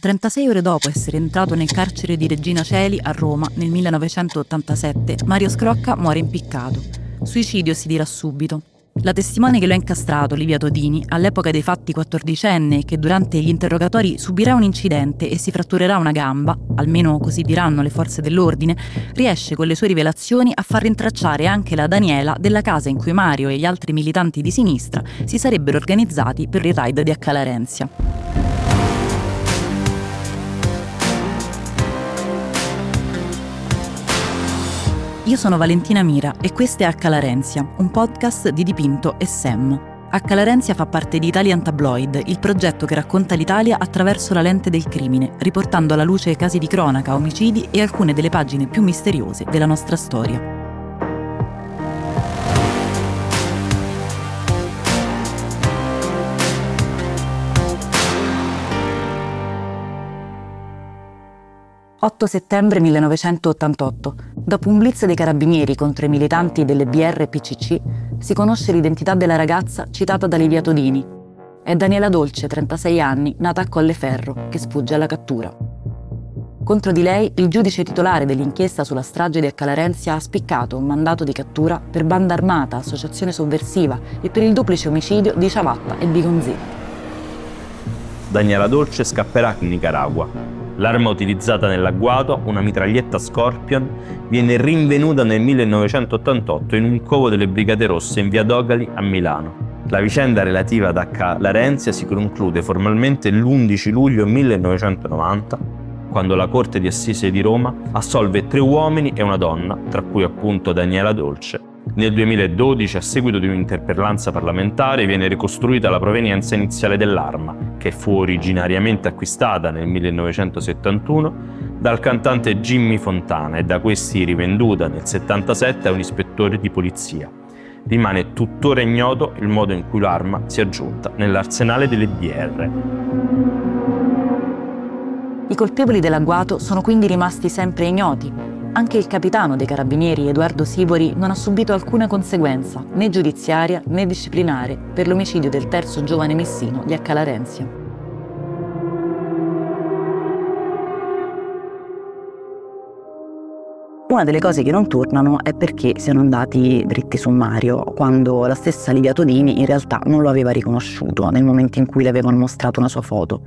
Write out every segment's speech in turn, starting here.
36 ore dopo essere entrato nel carcere di Regina Celi a Roma nel 1987, Mario Scrocca muore impiccato. Suicidio si dirà subito. La testimone che lo ha incastrato, Livia Todini, all'epoca dei fatti quattordicenne che durante gli interrogatori subirà un incidente e si fratturerà una gamba, almeno così diranno le forze dell'ordine, riesce con le sue rivelazioni a far rintracciare anche la Daniela della casa in cui Mario e gli altri militanti di sinistra si sarebbero organizzati per il raid di Accalarenzia. Io sono Valentina Mira e questo è Accalarenzia, un podcast di Dipinto e Sam. Accalarenzia fa parte di Italian Tabloid, il progetto che racconta l'Italia attraverso la lente del crimine, riportando alla luce casi di cronaca, omicidi e alcune delle pagine più misteriose della nostra storia. 8 settembre 1988. Dopo un blitz dei carabinieri contro i militanti delle BR PCC, si conosce l'identità della ragazza citata da Livia Todini. È Daniela Dolce, 36 anni, nata a Colleferro, che sfugge alla cattura. Contro di lei, il giudice titolare dell'inchiesta sulla strage di Accalarenzia ha spiccato un mandato di cattura per banda armata, associazione sovversiva e per il duplice omicidio di Ciavatta e Bigonzi. Daniela Dolce scapperà in Nicaragua L'arma utilizzata nell'agguato, una mitraglietta Scorpion, viene rinvenuta nel 1988 in un covo delle Brigate Rosse in via Dogali a Milano. La vicenda relativa ad H. Larenzia si conclude formalmente l'11 luglio 1990, quando la Corte di Assise di Roma assolve tre uomini e una donna, tra cui appunto Daniela Dolce, nel 2012, a seguito di un'interpellanza parlamentare, viene ricostruita la provenienza iniziale dell'arma, che fu originariamente acquistata nel 1971 dal cantante Jimmy Fontana e da questi rivenduta nel 1977 a un ispettore di polizia. Rimane tuttora ignoto il modo in cui l'arma si è giunta nell'arsenale delle BR. I colpevoli dell'agguato sono quindi rimasti sempre ignoti, anche il capitano dei carabinieri Edoardo Sivori non ha subito alcuna conseguenza, né giudiziaria né disciplinare, per l'omicidio del terzo giovane messino di Accalarenzia. Una delle cose che non tornano è perché siano andati dritti su Mario, quando la stessa Livia Todini in realtà non lo aveva riconosciuto nel momento in cui le avevano mostrato una sua foto.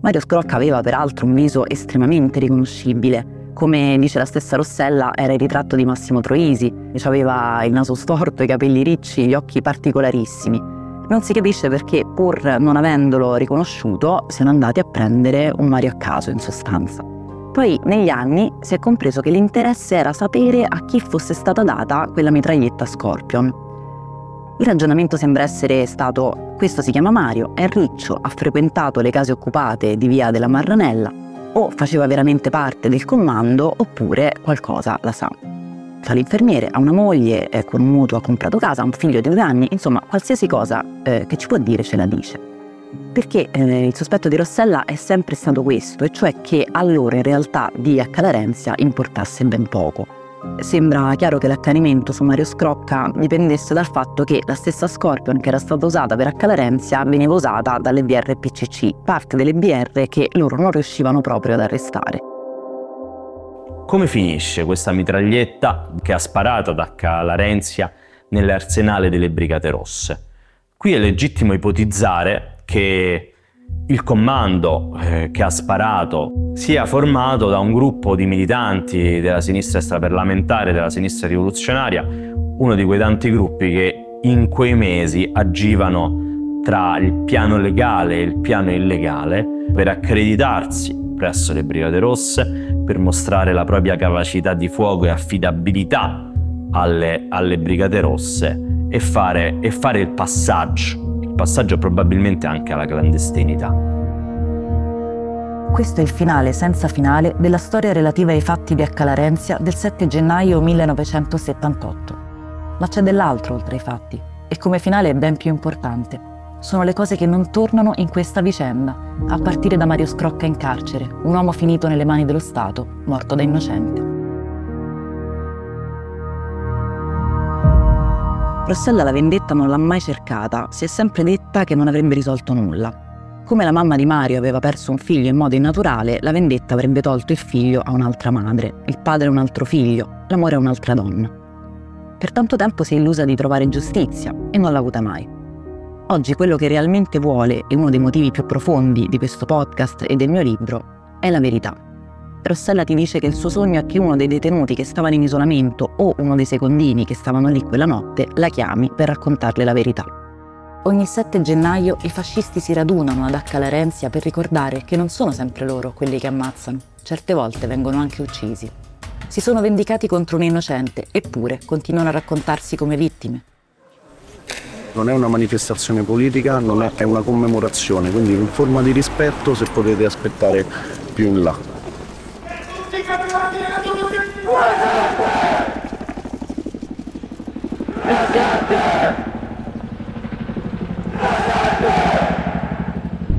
Mario Scrocca aveva peraltro un viso estremamente riconoscibile, come dice la stessa Rossella, era il ritratto di Massimo Troisi, aveva il naso storto, i capelli ricci, gli occhi particolarissimi. Non si capisce perché, pur non avendolo riconosciuto, siano andati a prendere un Mario a caso, in sostanza. Poi, negli anni, si è compreso che l'interesse era sapere a chi fosse stata data quella mitraglietta Scorpion. Il ragionamento sembra essere stato: questo si chiama Mario, è riccio, ha frequentato le case occupate di via della Marranella, o faceva veramente parte del comando oppure qualcosa la sa. Fa l'infermiere, ha una moglie, eh, con un mutuo ha comprato casa, ha un figlio di due anni, insomma qualsiasi cosa eh, che ci può dire ce la dice. Perché eh, il sospetto di Rossella è sempre stato questo, e cioè che allora in realtà di Accalarenzia importasse ben poco. Sembra chiaro che l'accanimento su Mario Scrocca dipendesse dal fatto che la stessa Scorpion che era stata usata per Accalarenzia veniva usata dalle BR-PCC, parte delle BR che loro non riuscivano proprio ad arrestare. Come finisce questa mitraglietta che ha sparato ad Accalarenzia nell'arsenale delle Brigate Rosse? Qui è legittimo ipotizzare che il comando eh, che ha sparato sia formato da un gruppo di militanti della sinistra extraparlamentare, della sinistra rivoluzionaria, uno di quei tanti gruppi che in quei mesi agivano tra il piano legale e il piano illegale per accreditarsi presso le Brigate Rosse, per mostrare la propria capacità di fuoco e affidabilità alle, alle Brigate Rosse e fare, e fare il passaggio passaggio probabilmente anche alla clandestinità. Questo è il finale senza finale della storia relativa ai fatti di Accalarenzia del 7 gennaio 1978. Ma c'è dell'altro oltre ai fatti, e come finale è ben più importante. Sono le cose che non tornano in questa vicenda, a partire da Mario Scrocca in carcere, un uomo finito nelle mani dello Stato, morto da innocente. Rossella la vendetta non l'ha mai cercata, si è sempre detta che non avrebbe risolto nulla. Come la mamma di Mario aveva perso un figlio in modo innaturale, la vendetta avrebbe tolto il figlio a un'altra madre, il padre a un altro figlio, l'amore a un'altra donna. Per tanto tempo si è illusa di trovare giustizia e non l'ha avuta mai. Oggi quello che realmente vuole, e uno dei motivi più profondi di questo podcast e del mio libro, è la verità. Rossella ti dice che il suo sogno è che uno dei detenuti che stavano in isolamento o uno dei secondini che stavano lì quella notte la chiami per raccontarle la verità. Ogni 7 gennaio i fascisti si radunano ad Acca Larenzia per ricordare che non sono sempre loro quelli che ammazzano, certe volte vengono anche uccisi. Si sono vendicati contro un innocente, eppure continuano a raccontarsi come vittime. Non è una manifestazione politica, è, è una commemorazione, quindi in forma di rispetto se potete aspettare più in là.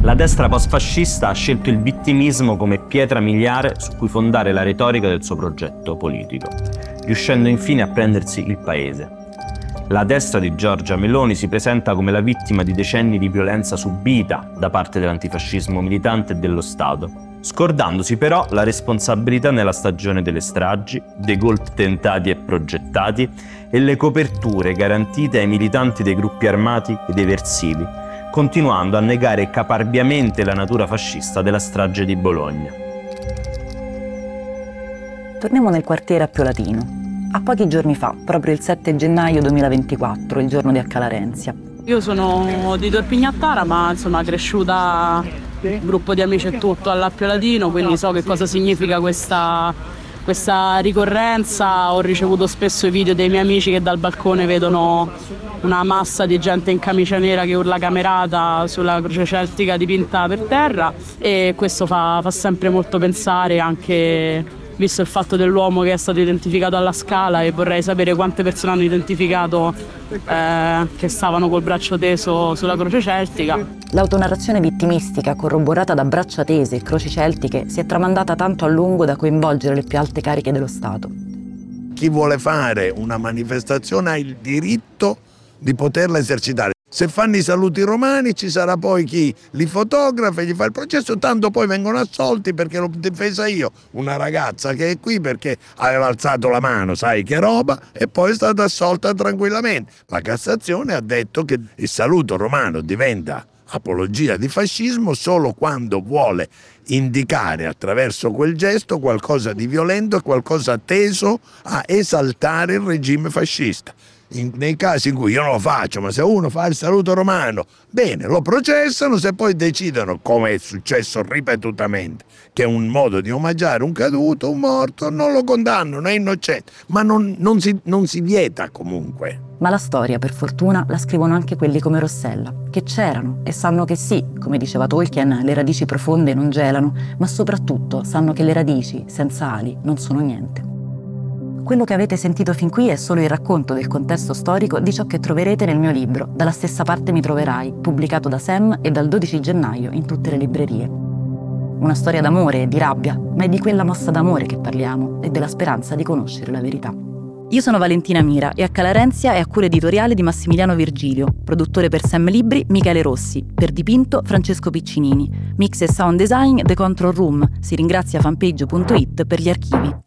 La destra post-fascista ha scelto il vittimismo come pietra miliare su cui fondare la retorica del suo progetto politico, riuscendo infine a prendersi il paese. La destra di Giorgia Meloni si presenta come la vittima di decenni di violenza subita da parte dell'antifascismo militante e dello Stato, scordandosi però la responsabilità nella stagione delle stragi, dei golpe tentati e progettati e le coperture garantite ai militanti dei gruppi armati ed eversivi continuando a negare caparbiamente la natura fascista della strage di Bologna. Torniamo nel quartiere a Piolatino. A pochi giorni fa, proprio il 7 gennaio 2024, il giorno di Accalarenzia. Io sono di Torpignattara, ma insomma cresciuta gruppo di amici e tutto all'Appio quindi so che cosa significa questa, questa ricorrenza. Ho ricevuto spesso i video dei miei amici che dal balcone vedono una massa di gente in camicia nera che urla camerata sulla croce celtica dipinta per terra e questo fa, fa sempre molto pensare anche visto il fatto dell'uomo che è stato identificato alla scala e vorrei sapere quante persone hanno identificato eh, che stavano col braccio teso sulla croce celtica. L'autonarrazione vittimistica corroborata da braccia tese e croci celtiche si è tramandata tanto a lungo da coinvolgere le più alte cariche dello Stato. Chi vuole fare una manifestazione ha il diritto di poterla esercitare. Se fanno i saluti romani ci sarà poi chi li fotografa e gli fa il processo, tanto poi vengono assolti perché l'ho difesa io, una ragazza che è qui perché aveva alzato la mano, sai che roba, e poi è stata assolta tranquillamente. La Cassazione ha detto che il saluto romano diventa apologia di fascismo solo quando vuole indicare attraverso quel gesto qualcosa di violento e qualcosa teso a esaltare il regime fascista in, nei casi in cui io non lo faccio, ma se uno fa il saluto romano, bene, lo processano, se poi decidono, come è successo ripetutamente, che è un modo di omaggiare un caduto, un morto, non lo condannano, è innocente, ma non, non, si, non si vieta comunque. Ma la storia, per fortuna, la scrivono anche quelli come Rossella, che c'erano e sanno che sì, come diceva Tolkien, le radici profonde non gelano, ma soprattutto sanno che le radici, senza ali, non sono niente. Quello che avete sentito fin qui è solo il racconto del contesto storico di ciò che troverete nel mio libro Dalla stessa parte mi troverai, pubblicato da Sam e dal 12 gennaio in tutte le librerie. Una storia d'amore e di rabbia, ma è di quella mossa d'amore che parliamo e della speranza di conoscere la verità. Io sono Valentina Mira e a Calarenzia è a cura editoriale di Massimiliano Virgilio, produttore per Sam Libri Michele Rossi, per Dipinto Francesco Piccinini, mix e sound design The Control Room, si ringrazia fanpage.it per gli archivi.